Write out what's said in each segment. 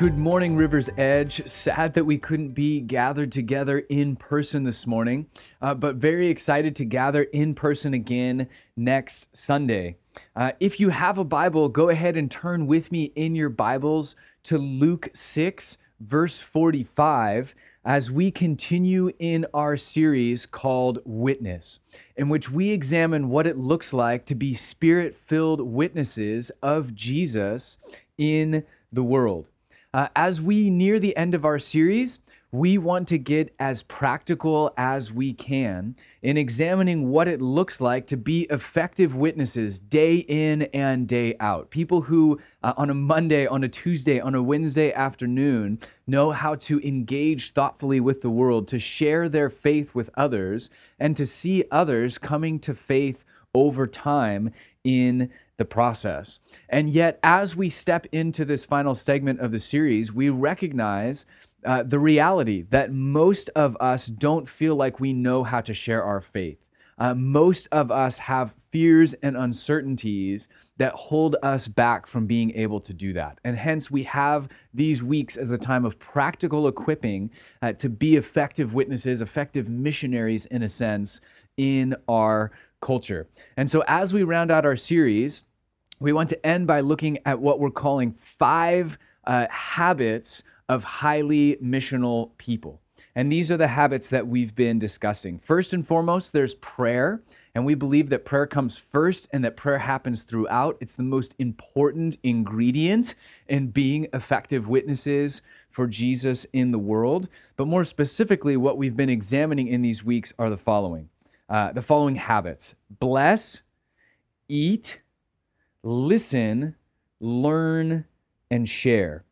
Good morning, River's Edge. Sad that we couldn't be gathered together in person this morning, uh, but very excited to gather in person again next Sunday. Uh, if you have a Bible, go ahead and turn with me in your Bibles to Luke 6, verse 45, as we continue in our series called Witness, in which we examine what it looks like to be spirit filled witnesses of Jesus in the world. Uh, as we near the end of our series, we want to get as practical as we can in examining what it looks like to be effective witnesses day in and day out. People who, uh, on a Monday, on a Tuesday, on a Wednesday afternoon, know how to engage thoughtfully with the world, to share their faith with others, and to see others coming to faith over time in the process. And yet, as we step into this final segment of the series, we recognize uh, the reality that most of us don't feel like we know how to share our faith. Uh, most of us have fears and uncertainties that hold us back from being able to do that. And hence, we have these weeks as a time of practical equipping uh, to be effective witnesses, effective missionaries, in a sense, in our culture. And so, as we round out our series, we want to end by looking at what we're calling five uh, habits of highly missional people. And these are the habits that we've been discussing. First and foremost, there's prayer. And we believe that prayer comes first and that prayer happens throughout. It's the most important ingredient in being effective witnesses for Jesus in the world. But more specifically, what we've been examining in these weeks are the following uh, the following habits bless, eat, listen, learn, and share.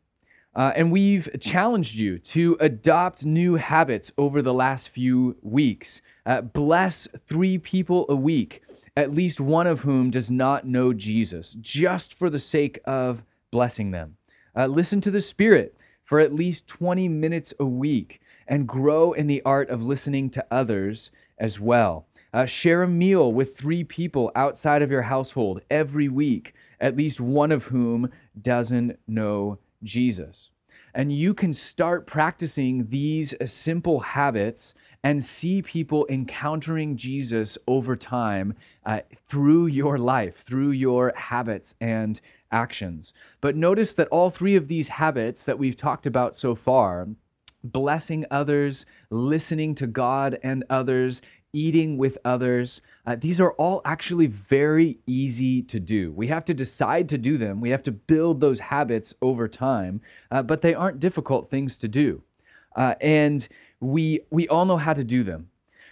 Uh, and we've challenged you to adopt new habits over the last few weeks. Uh, bless three people a week, at least one of whom does not know Jesus, just for the sake of blessing them. Uh, listen to the Spirit for at least 20 minutes a week and grow in the art of listening to others as well. Uh, share a meal with three people outside of your household every week, at least one of whom doesn't know Jesus. And you can start practicing these simple habits and see people encountering Jesus over time uh, through your life, through your habits and actions. But notice that all three of these habits that we've talked about so far blessing others, listening to God and others, eating with others. Uh, these are all actually very easy to do. We have to decide to do them, we have to build those habits over time, uh, but they aren't difficult things to do. Uh, and we, we all know how to do them.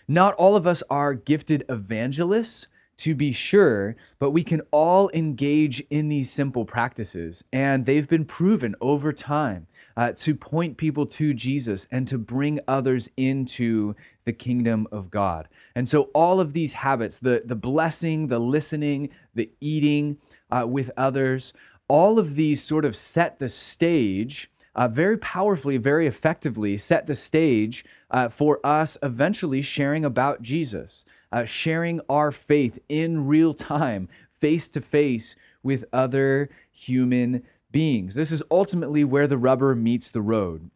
Not all of us are gifted evangelists, to be sure, but we can all engage in these simple practices, and they've been proven over time uh, to point people to Jesus and to bring others into the kingdom of God. And so, all of these habits the, the blessing, the listening, the eating uh, with others all of these sort of set the stage. Uh, very powerfully, very effectively set the stage uh, for us eventually sharing about Jesus, uh, sharing our faith in real time, face to face with other human beings. This is ultimately where the rubber meets the road.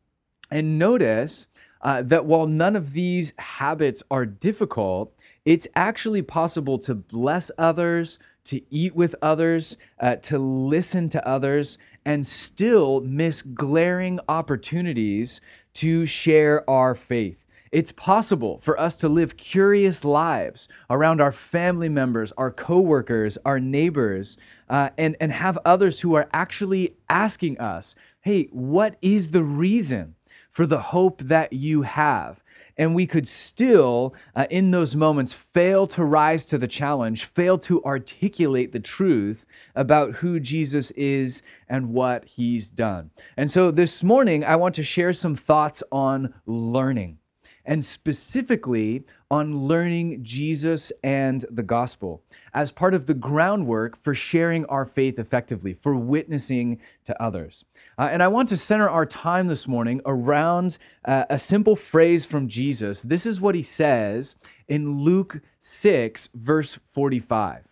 And notice uh, that while none of these habits are difficult, it's actually possible to bless others, to eat with others, uh, to listen to others, and still miss glaring opportunities to share our faith. It's possible for us to live curious lives around our family members, our coworkers, our neighbors, uh, and, and have others who are actually asking us, hey, what is the reason for the hope that you have? And we could still, uh, in those moments, fail to rise to the challenge, fail to articulate the truth about who Jesus is and what he's done. And so this morning, I want to share some thoughts on learning and specifically on learning Jesus and the gospel as part of the groundwork for sharing our faith effectively, for witnessing to others. Uh, and I want to center our time this morning around uh, a simple phrase from Jesus. This is what he says in Luke 6, verse 45.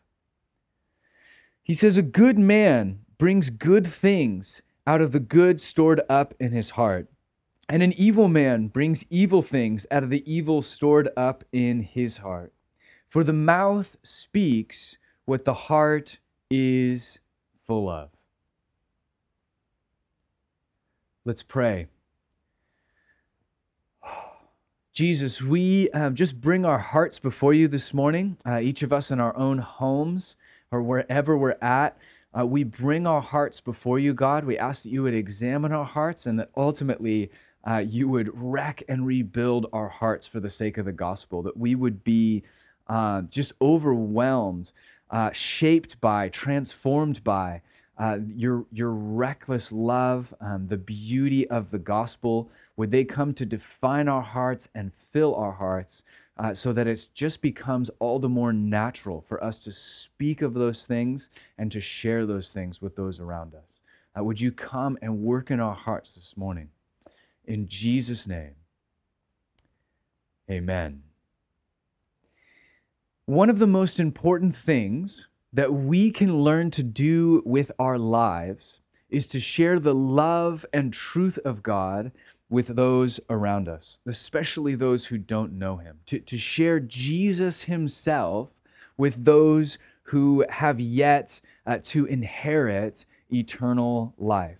He says, A good man brings good things out of the good stored up in his heart. And an evil man brings evil things out of the evil stored up in his heart. For the mouth speaks what the heart is full of. Let's pray. Jesus, we um, just bring our hearts before you this morning, uh, each of us in our own homes or wherever we're at. Uh, we bring our hearts before you, God. We ask that you would examine our hearts and that ultimately uh, you would wreck and rebuild our hearts for the sake of the gospel, that we would be uh, just overwhelmed, uh, shaped by, transformed by uh, your, your reckless love, um, the beauty of the gospel. Would they come to define our hearts and fill our hearts uh, so that it just becomes all the more natural for us to speak of those things and to share those things with those around us. Uh, would you come and work in our hearts this morning? In Jesus' name, amen. One of the most important things that we can learn to do with our lives is to share the love and truth of God with those around us, especially those who don't know him, to, to share Jesus himself with those who have yet uh, to inherit eternal life.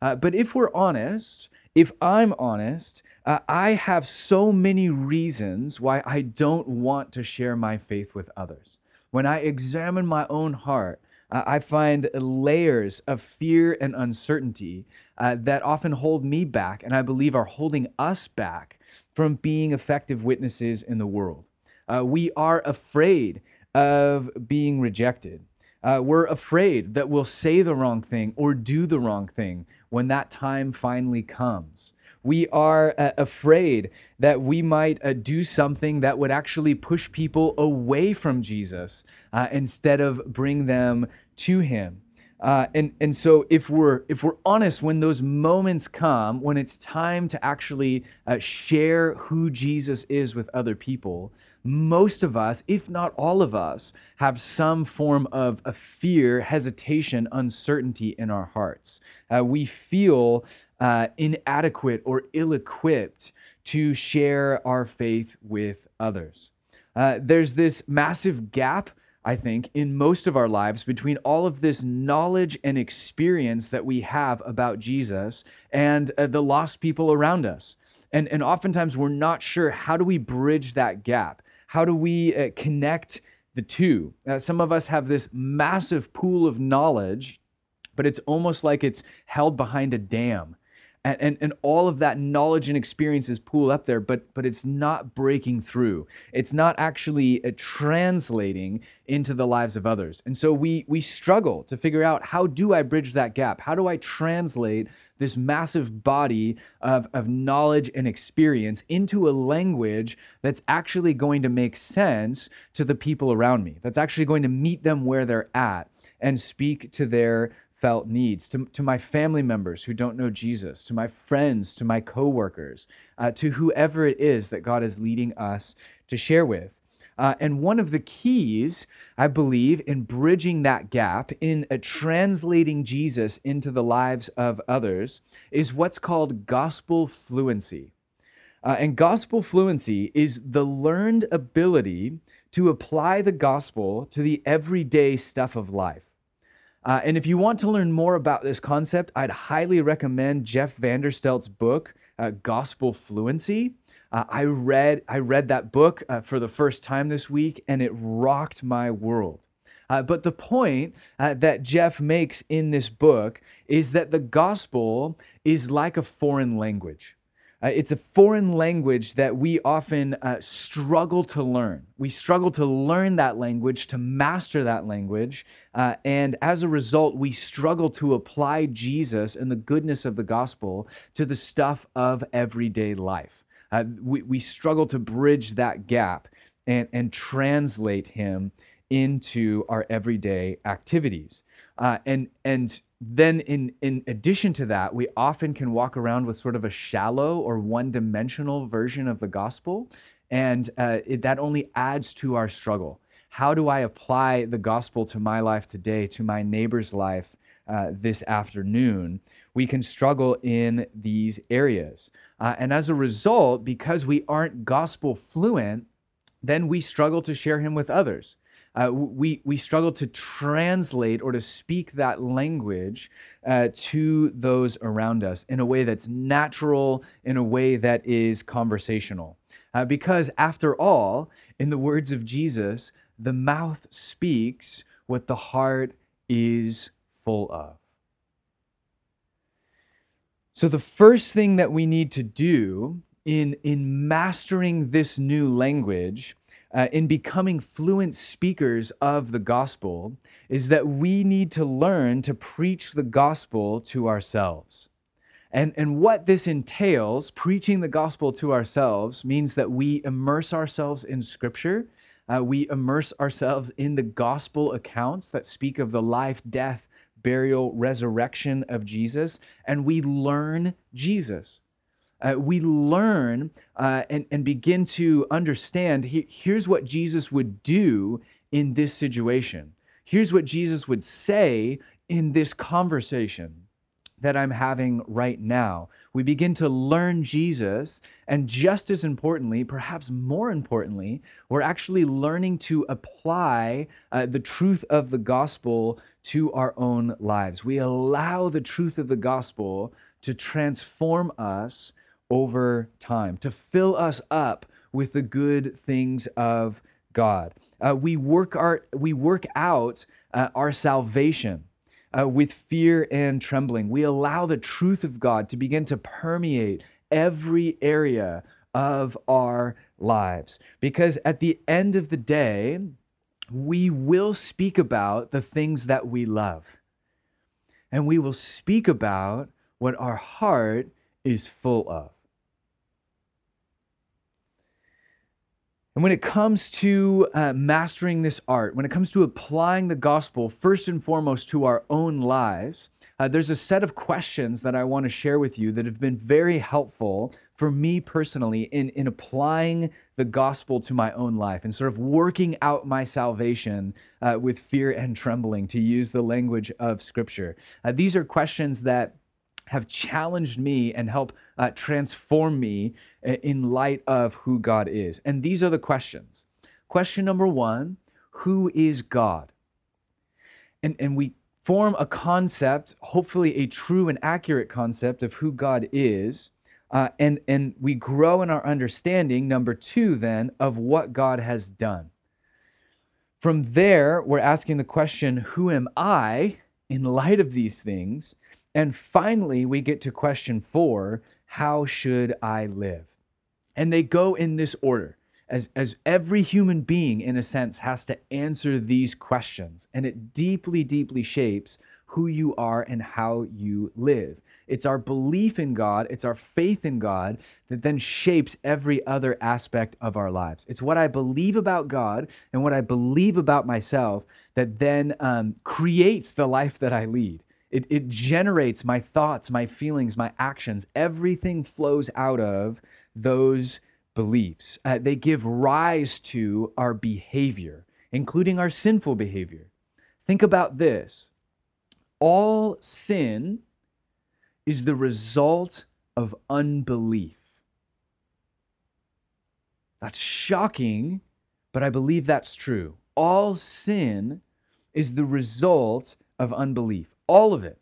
Uh, but if we're honest, if I'm honest, uh, I have so many reasons why I don't want to share my faith with others. When I examine my own heart, uh, I find layers of fear and uncertainty uh, that often hold me back, and I believe are holding us back from being effective witnesses in the world. Uh, we are afraid of being rejected. Uh, we're afraid that we'll say the wrong thing or do the wrong thing when that time finally comes. We are uh, afraid that we might uh, do something that would actually push people away from Jesus uh, instead of bring them to Him. Uh, and and so if we're if we're honest, when those moments come, when it's time to actually uh, share who Jesus is with other people, most of us, if not all of us, have some form of a fear, hesitation, uncertainty in our hearts. Uh, we feel uh, inadequate or ill-equipped to share our faith with others. Uh, there's this massive gap I think, in most of our lives between all of this knowledge and experience that we have about Jesus and uh, the lost people around us. And, and oftentimes we're not sure how do we bridge that gap? How do we uh, connect the two? Uh, some of us have this massive pool of knowledge, but it's almost like it's held behind a dam and, and, and all of that knowledge and experiences pool up there, but, but it's not breaking through. It's not actually uh, translating into the lives of others. And so we, we struggle to figure out how do I bridge that gap? How do I translate this massive body of, of knowledge and experience into a language that's actually going to make sense to the people around me, that's actually going to meet them where they're at and speak to their felt needs, to, to my family members who don't know Jesus, to my friends, to my coworkers, uh, to whoever it is that God is leading us to share with. Uh, and one of the keys, I believe, in bridging that gap, in uh, translating Jesus into the lives of others, is what's called gospel fluency. Uh, and gospel fluency is the learned ability to apply the gospel to the everyday stuff of life. Uh, and if you want to learn more about this concept, I'd highly recommend Jeff Vanderstelt's book, uh, Gospel Fluency. Uh, I read I read that book uh, for the first time this week, and it rocked my world. Uh, but the point uh, that Jeff makes in this book is that the gospel is like a foreign language. Uh, it's a foreign language that we often uh, struggle to learn. We struggle to learn that language, to master that language. Uh, and as a result, we struggle to apply Jesus and the goodness of the gospel to the stuff of everyday life. Uh, we, we struggle to bridge that gap and, and translate him into our everyday activities. Uh, and, and then in in addition to that we often can walk around with sort of a shallow or one-dimensional version of the gospel and uh, it, that only adds to our struggle how do i apply the gospel to my life today to my neighbor's life uh, this afternoon we can struggle in these areas. Uh, and as a result, because we aren't gospel fluent, then we struggle to share him with others. Uh, we, we struggle to translate or to speak that language uh, to those around us in a way that's natural, in a way that is conversational. Uh, because, after all, in the words of Jesus, the mouth speaks what the heart is full of. So, the first thing that we need to do in, in mastering this new language, uh, in becoming fluent speakers of the gospel, is that we need to learn to preach the gospel to ourselves. And, and what this entails, preaching the gospel to ourselves, means that we immerse ourselves in scripture. Uh, we immerse ourselves in the gospel accounts that speak of the life, death, burial, resurrection of Jesus, and we learn Jesus. Uh, we learn uh, and, and begin to understand he, here's what Jesus would do in this situation. Here's what Jesus would say in this conversation that I'm having right now. We begin to learn Jesus, and just as importantly, perhaps more importantly, we're actually learning to apply uh, the truth of the gospel to our own lives. We allow the truth of the gospel to transform us over time, to fill us up with the good things of God. Uh, we work our we work out uh, our salvation uh, with fear and trembling. We allow the truth of God to begin to permeate every area of our lives. Because at the end of the day, we will speak about the things that we love. And we will speak about what our heart is full of. And when it comes to uh, mastering this art, when it comes to applying the gospel first and foremost to our own lives, uh, there's a set of questions that I want to share with you that have been very helpful for me personally in, in applying the gospel to my own life and sort of working out my salvation uh, with fear and trembling, to use the language of Scripture. Uh, these are questions that have challenged me and help uh, transform me uh, in light of who God is. And these are the questions. Question number one Who is God? And, and we form a concept, hopefully a true and accurate concept of who God is. Uh, and, and we grow in our understanding, number two, then, of what God has done. From there, we're asking the question, Who am I in light of these things? And finally, we get to question four how should I live? And they go in this order. As, as every human being, in a sense, has to answer these questions. And it deeply, deeply shapes who you are and how you live. It's our belief in God, it's our faith in God that then shapes every other aspect of our lives. It's what I believe about God and what I believe about myself that then um, creates the life that I lead. It, it generates my thoughts, my feelings, my actions. Everything flows out of those beliefs. Uh, they give rise to our behavior, including our sinful behavior. Think about this all sin is the result of unbelief. That's shocking, but I believe that's true. All sin is the result of unbelief all of it.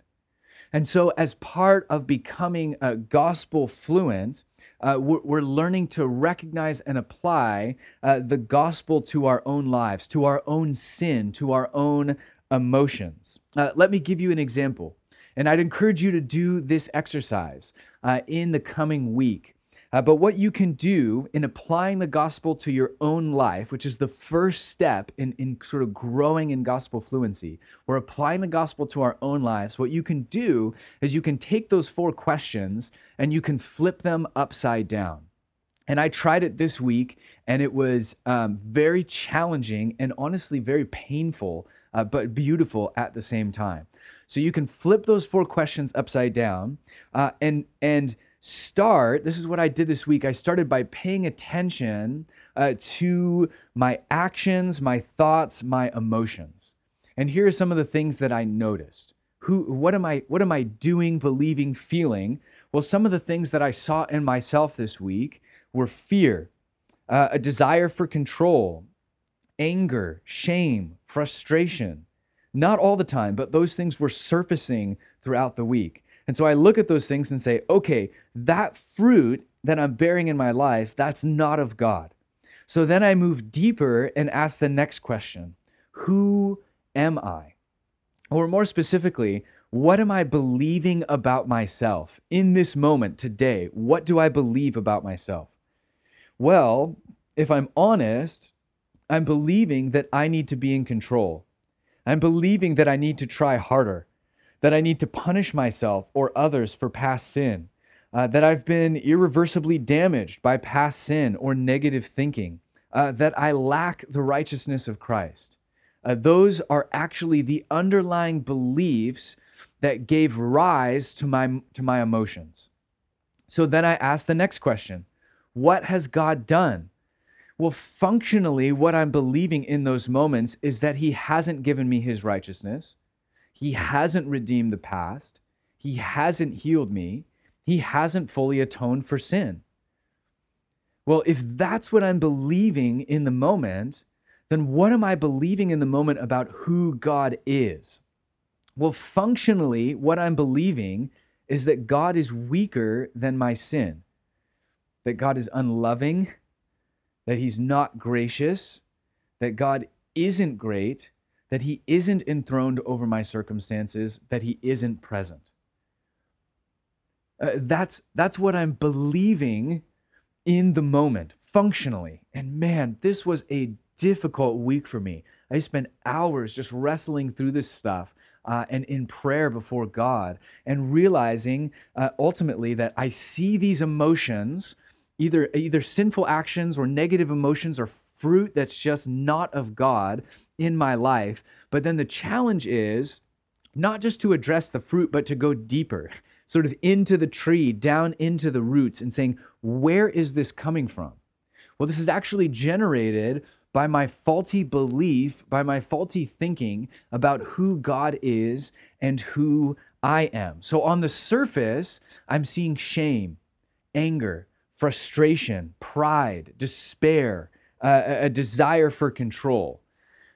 And so, as part of becoming gospel fluent, uh, we're, we're, learning to recognize and apply uh, the gospel to our own lives, to our own sin, to our own emotions. Uh, let me give you an example. And I'd encourage you to do this exercise uh, in the coming week. Uh, but what you can do in applying the gospel to your own life, which is the first step in, in sort of growing in gospel fluency, we're applying the gospel to our own lives. What you can do is you can take those four questions and you can flip them upside down. And I tried it this week, and it was um, very challenging and honestly very painful, uh, but beautiful at the same time. So you can flip those four questions upside down, uh, and and start this is what I did this week. I started by paying attention uh, to my actions, my thoughts, my emotions. And here are some of the things that I noticed who what am I what am I doing, believing, feeling? Well, some of the things that I saw in myself this week were fear, uh, a desire for control, anger, shame, frustration. Not all the time, but those things were surfacing throughout the week. And so I look at those things and say, okay, that fruit that I'm bearing in my life, that's not of God. So then I move deeper and ask the next question Who am I? Or more specifically, what am I believing about myself in this moment today? What do I believe about myself? Well, if I'm honest, I'm believing that I need to be in control. I'm believing that I need to try harder, that I need to punish myself or others for past sin, uh, that I've been irreversibly damaged by past sin or negative thinking, uh, that I lack the righteousness of Christ. Uh, those are actually the underlying beliefs that gave rise to my, to my emotions. So then I ask the next question What has God done? Well, functionally, what I'm believing in those moments is that He hasn't given me His righteousness. He hasn't redeemed the past. He hasn't healed me. He hasn't fully atoned for sin. Well, if that's what I'm believing in the moment, then what am I believing in the moment about who God is? Well, functionally, what I'm believing is that God is weaker than my sin, that God is unloving, that He's not gracious, that God isn't great, that He isn't enthroned over my circumstances, that He isn't present. Uh, that's, that's what I'm believing in the moment, functionally. And man, this was a difficult week for me. I spent hours just wrestling through this stuff uh, and in prayer before God and realizing uh, ultimately that I see these emotions, either, either sinful actions or negative emotions or fruit that's just not of God in my life. But then the challenge is not just to address the fruit, but to go deeper, sort of into the tree, down into the roots, and saying, where is this coming from? Well, this is actually generated by my faulty belief, by my faulty thinking about who God is and who I am. So on the surface, I'm seeing shame, anger, frustration, pride, despair, uh, a desire for control.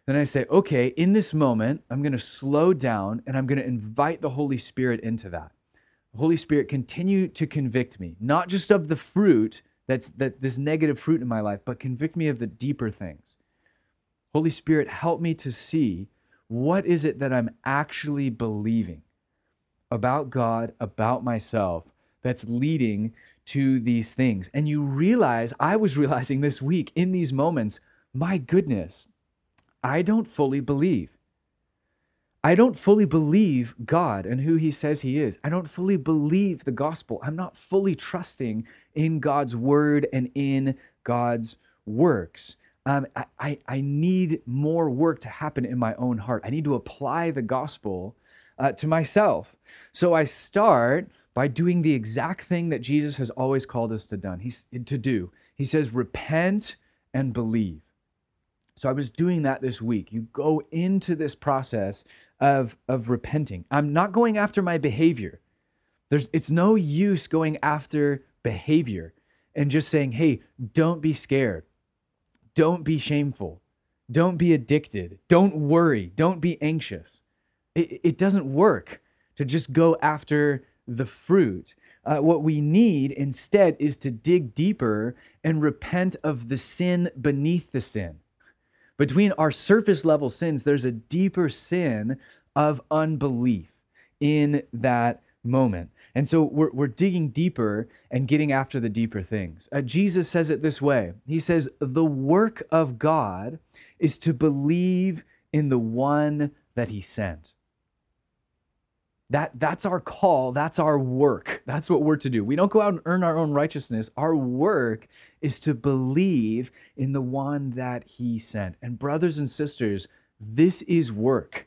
Then I say, okay, in this moment, I'm going to slow down and I'm going to invite the Holy Spirit into that. The Holy Spirit continue to convict me, not just of the fruit, that's that this negative fruit in my life, but convict me of the deeper things. Holy Spirit, help me to see what is it that I'm actually believing about God, about myself, that's leading to these things. And you realize, I was realizing this week in these moments, my goodness, I don't fully believe. I don't fully believe God and who He says He is. I don't fully believe the gospel. I'm not fully trusting in God's word and in God's works. Um, I, I, need more work to happen in my own heart. I need to apply the gospel uh, to myself. So I start by doing the exact thing that Jesus has always called us to, done. He's, to do. He says, repent and believe. So I was doing that this week. You go into this process of, of repenting. I'm not going after my behavior. There's, it's no use going after behavior and just saying, hey, don't be scared. Don't be shameful. Don't be addicted. Don't worry. Don't be anxious. It, it doesn't work to just go after the fruit. Uh, what we need instead is to dig deeper and repent of the sin beneath the sin. Between our surface level sins, there's a deeper sin of unbelief in that moment. And so we're, we're digging deeper and getting after the deeper things. Uh, Jesus says it this way He says, The work of God is to believe in the one that He sent. That, that's our call. That's our work. That's what we're to do. We don't go out and earn our own righteousness. Our work is to believe in the one that he sent. And, brothers and sisters, this is work.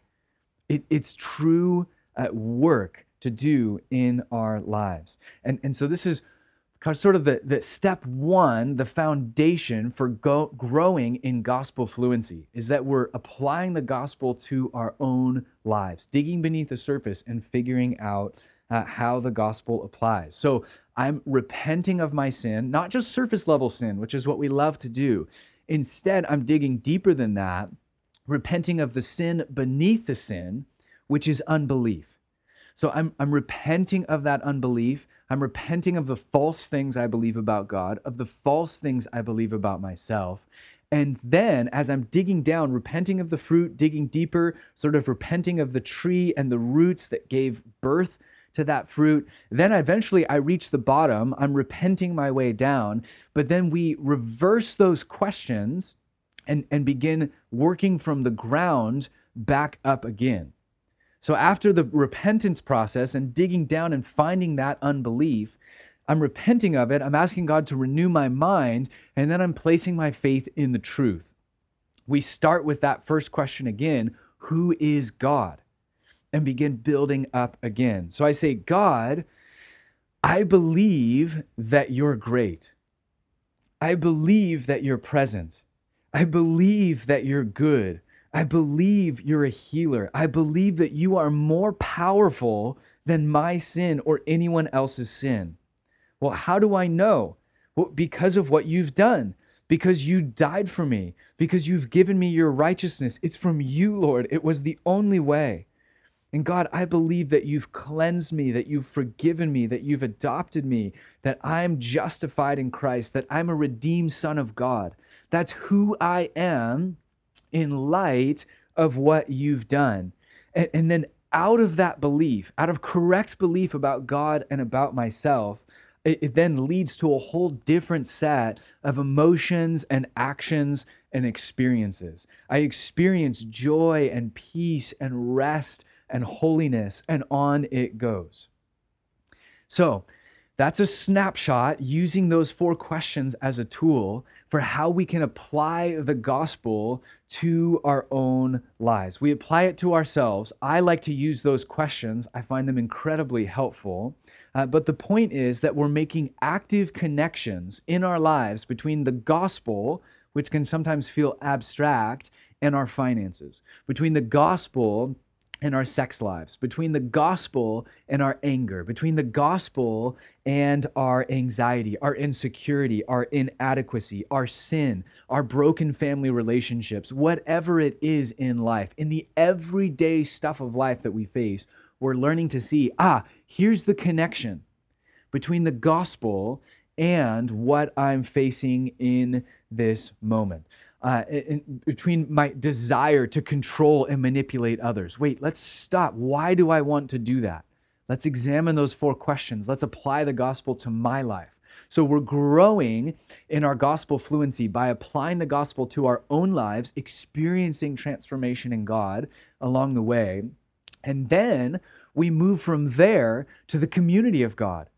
It, it's true uh, work to do in our lives. And, and so, this is sort of the, the step one, the foundation for go, growing in gospel fluency is that we're applying the gospel to our own lives, digging beneath the surface and figuring out uh, how the gospel applies. So I'm repenting of my sin, not just surface level sin, which is what we love to do. Instead, I'm digging deeper than that, repenting of the sin beneath the sin, which is unbelief. So I'm, I'm repenting of that unbelief. I'm repenting of the false things I believe about God, of the false things I believe about myself. And then, as I'm digging down, repenting of the fruit, digging deeper, sort of repenting of the tree and the roots that gave birth to that fruit. Then eventually I reach the bottom. I'm repenting my way down. But then we reverse those questions and, and begin working from the ground back up again. So after the repentance process and digging down and finding that unbelief, I'm repenting of it. I'm asking God to renew my mind, and then I'm placing my faith in the truth. We start with that first question again Who is God? And begin building up again. So I say, God, I believe that you're great. I believe that you're present. I believe that you're good. I believe you're a healer. I believe that you are more powerful than my sin or anyone else's sin. Well, how do I know? Well, because of what you've done, because you died for me, because you've given me your righteousness. It's from you, Lord. It was the only way. And God, I believe that you've cleansed me, that you've forgiven me, that you've adopted me, that I'm justified in Christ, that I'm a redeemed son of God. That's who I am in light of what you've done. And, and then out of that belief, out of correct belief about God and about myself, it, it then leads to a whole different set of emotions and actions and experiences. I experience joy and peace and rest and holiness, and on it goes. So, that's a snapshot using those four questions as a tool for how we can apply the gospel to our own lives. We apply it to ourselves. I like to use those questions, I find them incredibly helpful. Uh, but the point is that we're making active connections in our lives between the gospel, which can sometimes feel abstract, and our finances, between the gospel in our sex lives, between the gospel and our anger, between the gospel and our anxiety, our insecurity, our inadequacy, our sin, our broken family relationships, whatever it is in life, in the everyday stuff of life that we face, we're learning to see ah, here's the connection between the gospel and what I'm facing in this moment uh, in, between my desire to control and manipulate others. Wait, let's stop. Why do I want to do that? Let's examine those four questions. Let's apply the gospel to my life. So we're growing in our gospel fluency by applying the gospel to our own lives, experiencing transformation in God along the way. And then we move from there to the community of God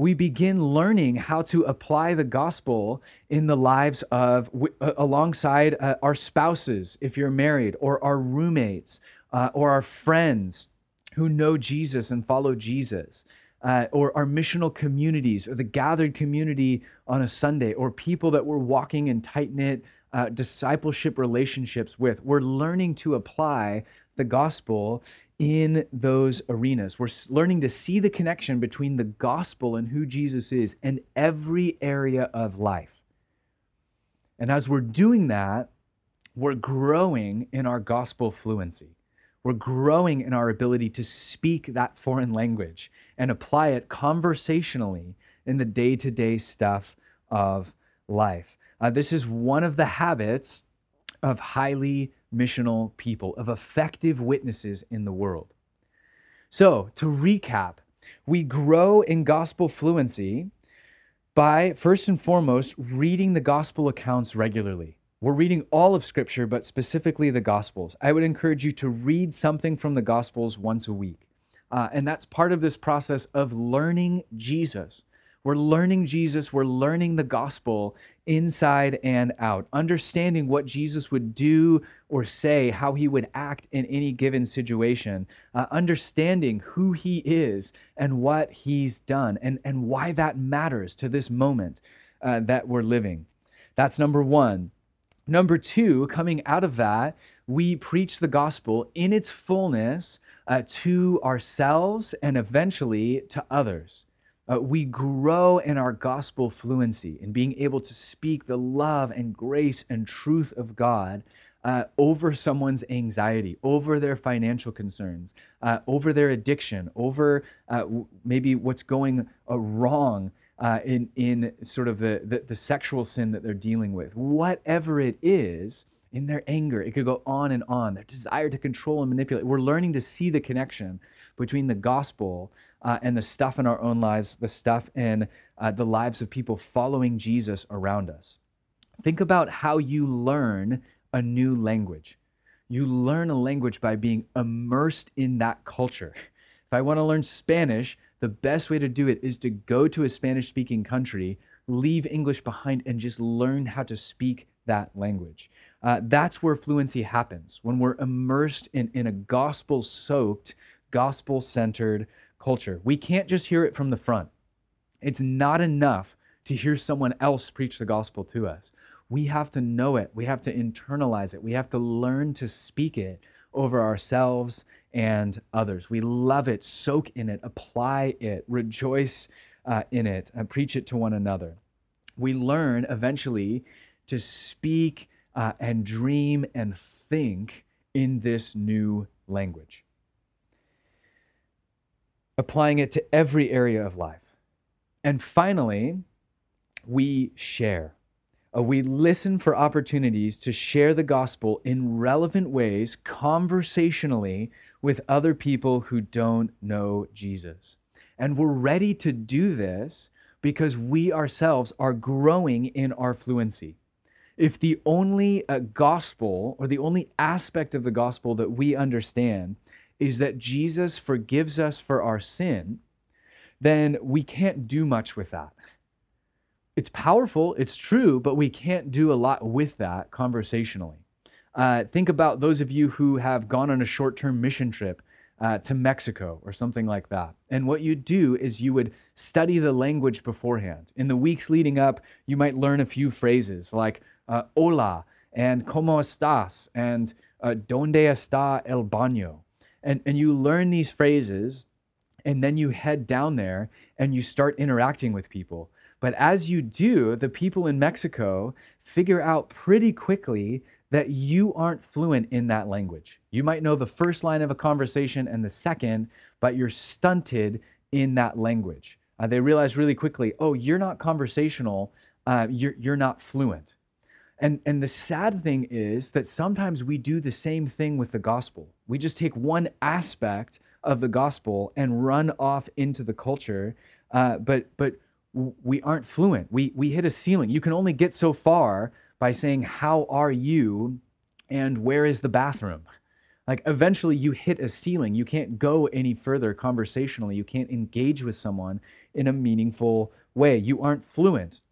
we begin learning how to apply the gospel in the lives of uh, alongside uh, our spouses if you're married or our roommates uh, or our friends who know jesus and follow jesus uh, or our missional communities or the gathered community on a sunday or people that we're walking in tight-knit uh, discipleship relationships with. We're learning to apply the gospel in those arenas. We're learning to see the connection between the gospel and who Jesus is in every area of life. And as we're doing that, we're growing in our gospel fluency. We're growing in our ability to speak that foreign language and apply it conversationally in the day to day stuff of life. Uh, this is one of the habits of highly missional people, of effective witnesses in the world. So, to recap, we grow in gospel fluency by first and foremost reading the gospel accounts regularly. We're reading all of Scripture, but specifically the Gospels. I would encourage you to read something from the Gospels once a week. Uh, and that's part of this process of learning Jesus. We're learning Jesus, we're learning the gospel inside and out, understanding what Jesus would do or say, how he would act in any given situation, uh, understanding who he is and what he's done, and, and why that matters to this moment uh, that we're living. That's number one. Number two, coming out of that, we preach the gospel in its fullness uh, to ourselves and eventually to others. Uh, we grow in our gospel fluency in being able to speak the love and grace and truth of God uh, over someone's anxiety, over their financial concerns, uh, over their addiction, over uh, maybe what's going uh, wrong uh, in, in sort of the, the, the sexual sin that they're dealing with. Whatever it is, in their anger. It could go on and on. Their desire to control and manipulate. We're learning to see the connection between the gospel uh, and the stuff in our own lives, the stuff in uh, the lives of people following Jesus around us. Think about how you learn a new language. You learn a language by being immersed in that culture. If I want to learn Spanish, the best way to do it is to go to a Spanish speaking country, leave English behind, and just learn how to speak that language. Uh, that's where fluency happens when we're immersed in, in a gospel soaked, gospel centered culture. We can't just hear it from the front. It's not enough to hear someone else preach the gospel to us. We have to know it, we have to internalize it, we have to learn to speak it over ourselves and others. We love it, soak in it, apply it, rejoice uh, in it, and preach it to one another. We learn eventually to speak uh, and dream and think in this new language. Applying it to every area of life. And finally, we share. Uh, we listen for opportunities to share the gospel in relevant ways, conversationally, with other people who don't know Jesus. And we're ready to do this because we ourselves are growing in our fluency if the only uh, gospel or the only aspect of the gospel that we understand is that Jesus forgives us for our sin, then we can't do much with that. It's powerful, it's true, but we can't do a lot with that conversationally. Uh, think about those of you who have gone on a short term mission trip uh, to Mexico or something like that. And what you do is you would study the language beforehand. In the weeks leading up, you might learn a few phrases like, uh, hola and como estás and uh, donde está el baño. And, and you learn these phrases and then you head down there and you start interacting with people. But as you do, the people in Mexico figure out pretty quickly that you aren't fluent in that language. You might know the first line of a conversation and the second, but you're stunted in that language. Uh, they realize really quickly, oh, you're not conversational, uh, you're, you're not fluent. And, and the sad thing is that sometimes we do the same thing with the gospel. We just take one aspect of the gospel and run off into the culture, uh, but, but we aren't fluent. We, we hit a ceiling. You can only get so far by saying, How are you? and where is the bathroom? Like eventually you hit a ceiling. You can't go any further conversationally. You can't engage with someone in a meaningful way. You aren't fluent.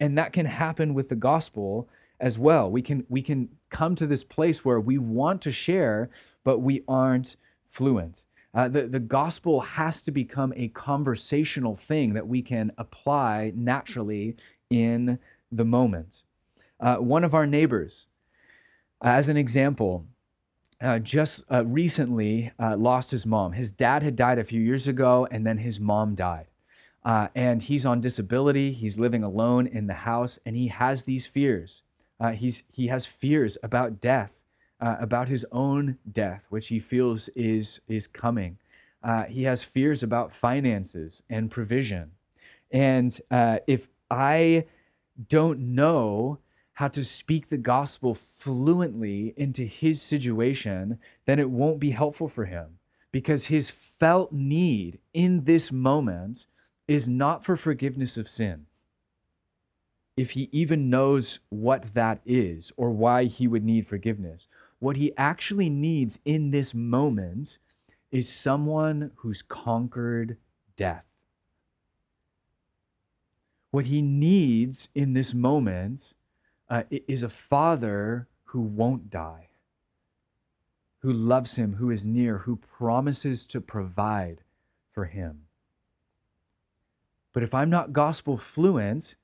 And that can happen with the gospel as well. We can we can come to this place where we want to share, but we aren't fluent. Uh, the, the gospel has to become a conversational thing that we can apply naturally in the moment. Uh, one of our neighbors, as an example, uh, just uh, recently uh, lost his mom. His dad had died a few years ago, and then his mom died. And he's on disability. He's living alone in the house, and he has these fears. Uh, he's, he has fears about death, uh, about his own death, which he feels is, is coming. Uh, he has fears about finances and provision. And uh, if I don't know how to speak the gospel fluently into his situation, then it won't be helpful for him because his felt need in this moment is not for forgiveness of sin if he even knows what that is or why he would need forgiveness. What he actually needs in this moment is someone who's conquered death. What he needs in this moment uh, is a father who won't die, who loves him, who is near, who promises to provide for him. But if I'm not gospel fluent,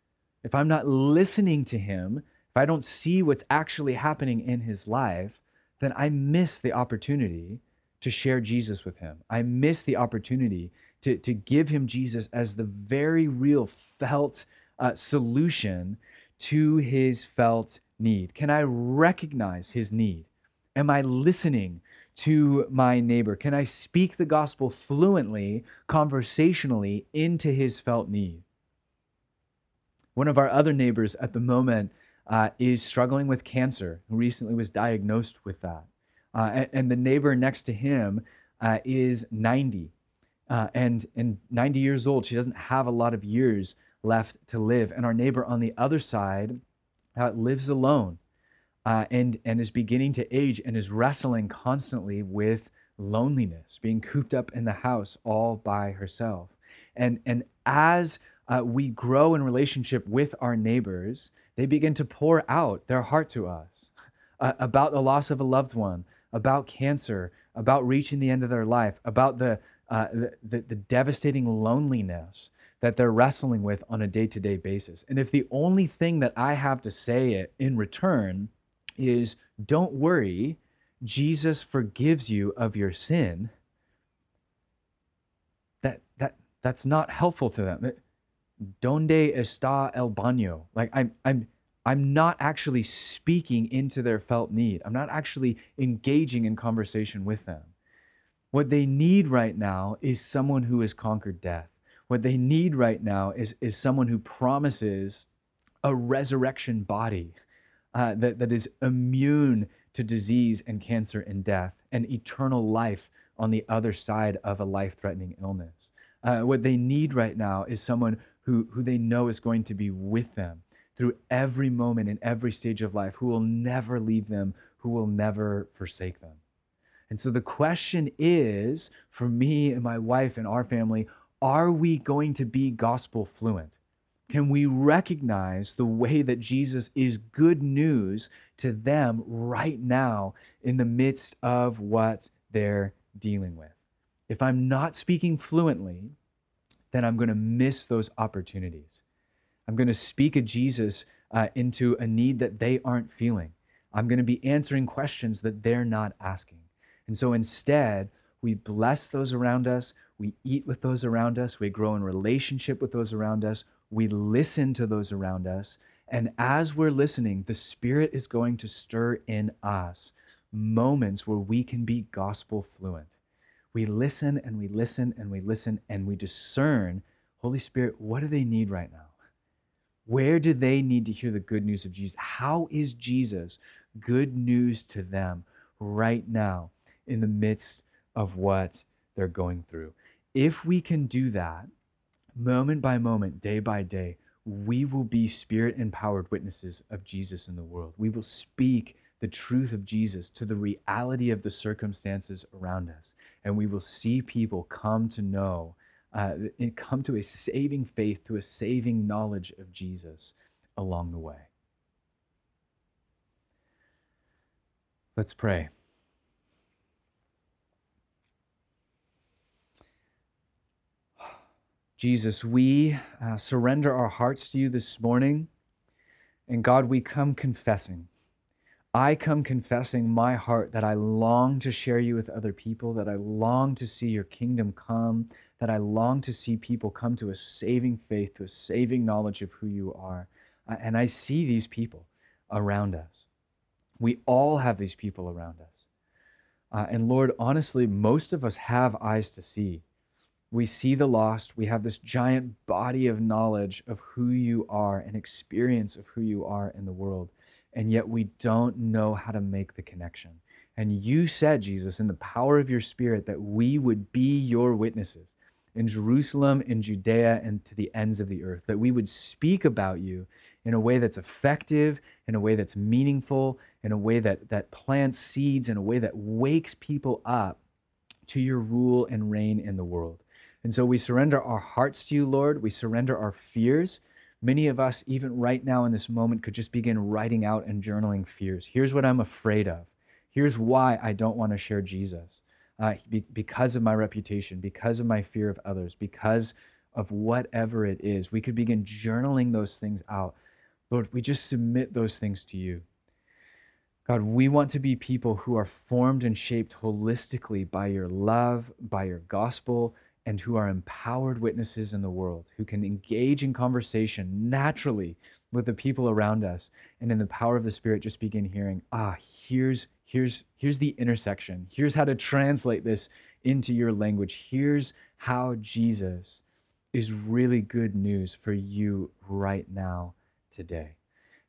if I'm not listening to him, if I don't see what's actually happening in his life, then I miss the opportunity to share Jesus with him. I miss the opportunity to, to give him Jesus as the very real felt uh, solution to his felt need. Can I recognize his need? Am I listening to my neighbor? Can I speak the gospel fluently, conversationally, into his felt need? One of our other neighbors at the moment uh, is struggling with cancer, who recently was diagnosed with that. Uh, and, and, the neighbor next to him uh, is 90 uh, and, and 90 years old. She doesn't have a lot of years left to live. And our neighbor on the other side uh, lives alone uh, and, and is beginning to age and is wrestling constantly with loneliness, being cooped up in the house all by herself. And, and as uh, we grow in relationship with our neighbors, they begin to pour out their heart to us uh, about the loss of a loved one, about cancer, about reaching the end of their life, about the, uh, the, the, devastating loneliness that they're wrestling with on a day to day basis. And if the only thing that I have to say in return is, don't worry, Jesus forgives you of your sin, that, that, that's not helpful to them. Donde está el baño? Like, I'm, I'm, I'm not actually speaking into their felt need. I'm not actually engaging in conversation with them. What they need right now is someone who has conquered death. What they need right now is, is someone who promises a resurrection body uh, that, that is immune to disease and cancer and death and eternal life on the other side of a life threatening illness. Uh, what they need right now is someone who, who they know is going to be with them through every moment in every stage of life, who will never leave them, who will never forsake them. And so the question is for me and my wife and our family, are we going to be gospel fluent? Can we recognize the way that Jesus is good news to them right now in the midst of what they're dealing with? If I'm not speaking fluently, then I'm going to miss those opportunities. I'm going to speak a Jesus uh, into a need that they aren't feeling. I'm going to be answering questions that they're not asking. And so instead, we bless those around us, we eat with those around us, we grow in relationship with those around us, we listen to those around us. And as we're listening, the Spirit is going to stir in us moments where we can be gospel fluent. We listen and we listen and we listen and we discern Holy Spirit, what do they need right now? Where do they need to hear the good news of Jesus? How is Jesus good news to them right now in the midst of what they're going through? If we can do that moment by moment, day by day, we will be spirit empowered witnesses of Jesus in the world. We will speak the truth of Jesus to the reality of the circumstances around us. And we will see people come to know uh, and come to a saving faith, to a saving knowledge of Jesus along the way. Let's pray. Jesus, we uh, surrender our hearts to you this morning. And God, we come confessing. I come confessing my heart that I long to share you with other people, that I long to see your kingdom come, that I long to see people come to a saving faith, to a saving knowledge of who you are. And I see these people around us. We all have these people around us. Uh, and Lord, honestly, most of us have eyes to see. We see the lost. We have this giant body of knowledge of who you are and experience of who you are in the world. And yet we don't know how to make the connection. And you said, Jesus, in the power of your spirit, that we would be your witnesses in Jerusalem, in Judea, and to the ends of the earth. That we would speak about you in a way that's effective, in a way that's meaningful, in a way that, that plants seeds, in a way that wakes people up to your rule and reign in the world. And so we surrender our hearts to you, Lord. We surrender our fears Many of us, even right now in this moment, could just begin writing out and journaling fears. Here's what I'm afraid of. Here's why I don't want to share Jesus uh, be, because of my reputation, because of my fear of others, because of whatever it is. We could begin journaling those things out. Lord, we just submit those things to you. God, we want to be people who are formed and shaped holistically by your love, by your gospel, and who are empowered witnesses in the world, who can engage in conversation naturally with the people around us, and in the power of the Spirit, just begin hearing, ah, here's here's here's the intersection. Here's how to translate this into your language. Here's how Jesus is really good news for you right now today.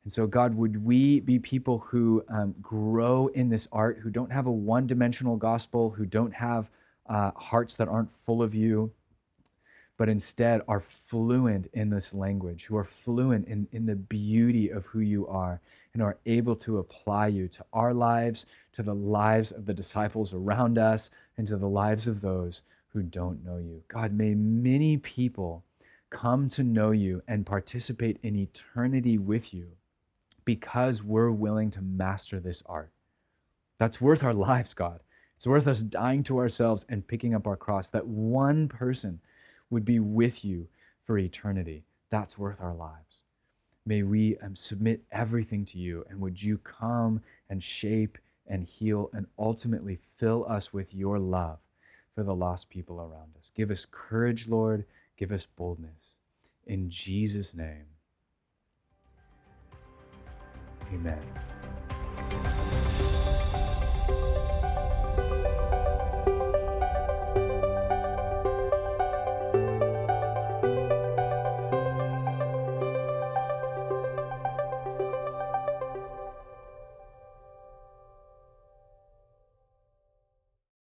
And so, God, would we be people who um, grow in this art, who don't have a one dimensional gospel, who don't have uh, hearts that aren't full of you, but instead are fluent in this language, who are fluent in, in the beauty of who you are, and are able to apply you to our lives, to the lives of the disciples around us, and to the lives of those who don't know you. God, may many people come to know you and participate in eternity with you because we're willing to master this art. That's worth our lives, God. It's worth us dying to ourselves and picking up our cross. That one person would be with you for eternity. That's worth our lives. May we um, submit everything to you, and would you come and shape and heal and ultimately fill us with your love for the lost people around us. Give us courage, Lord. Give us boldness. In Jesus' name, amen.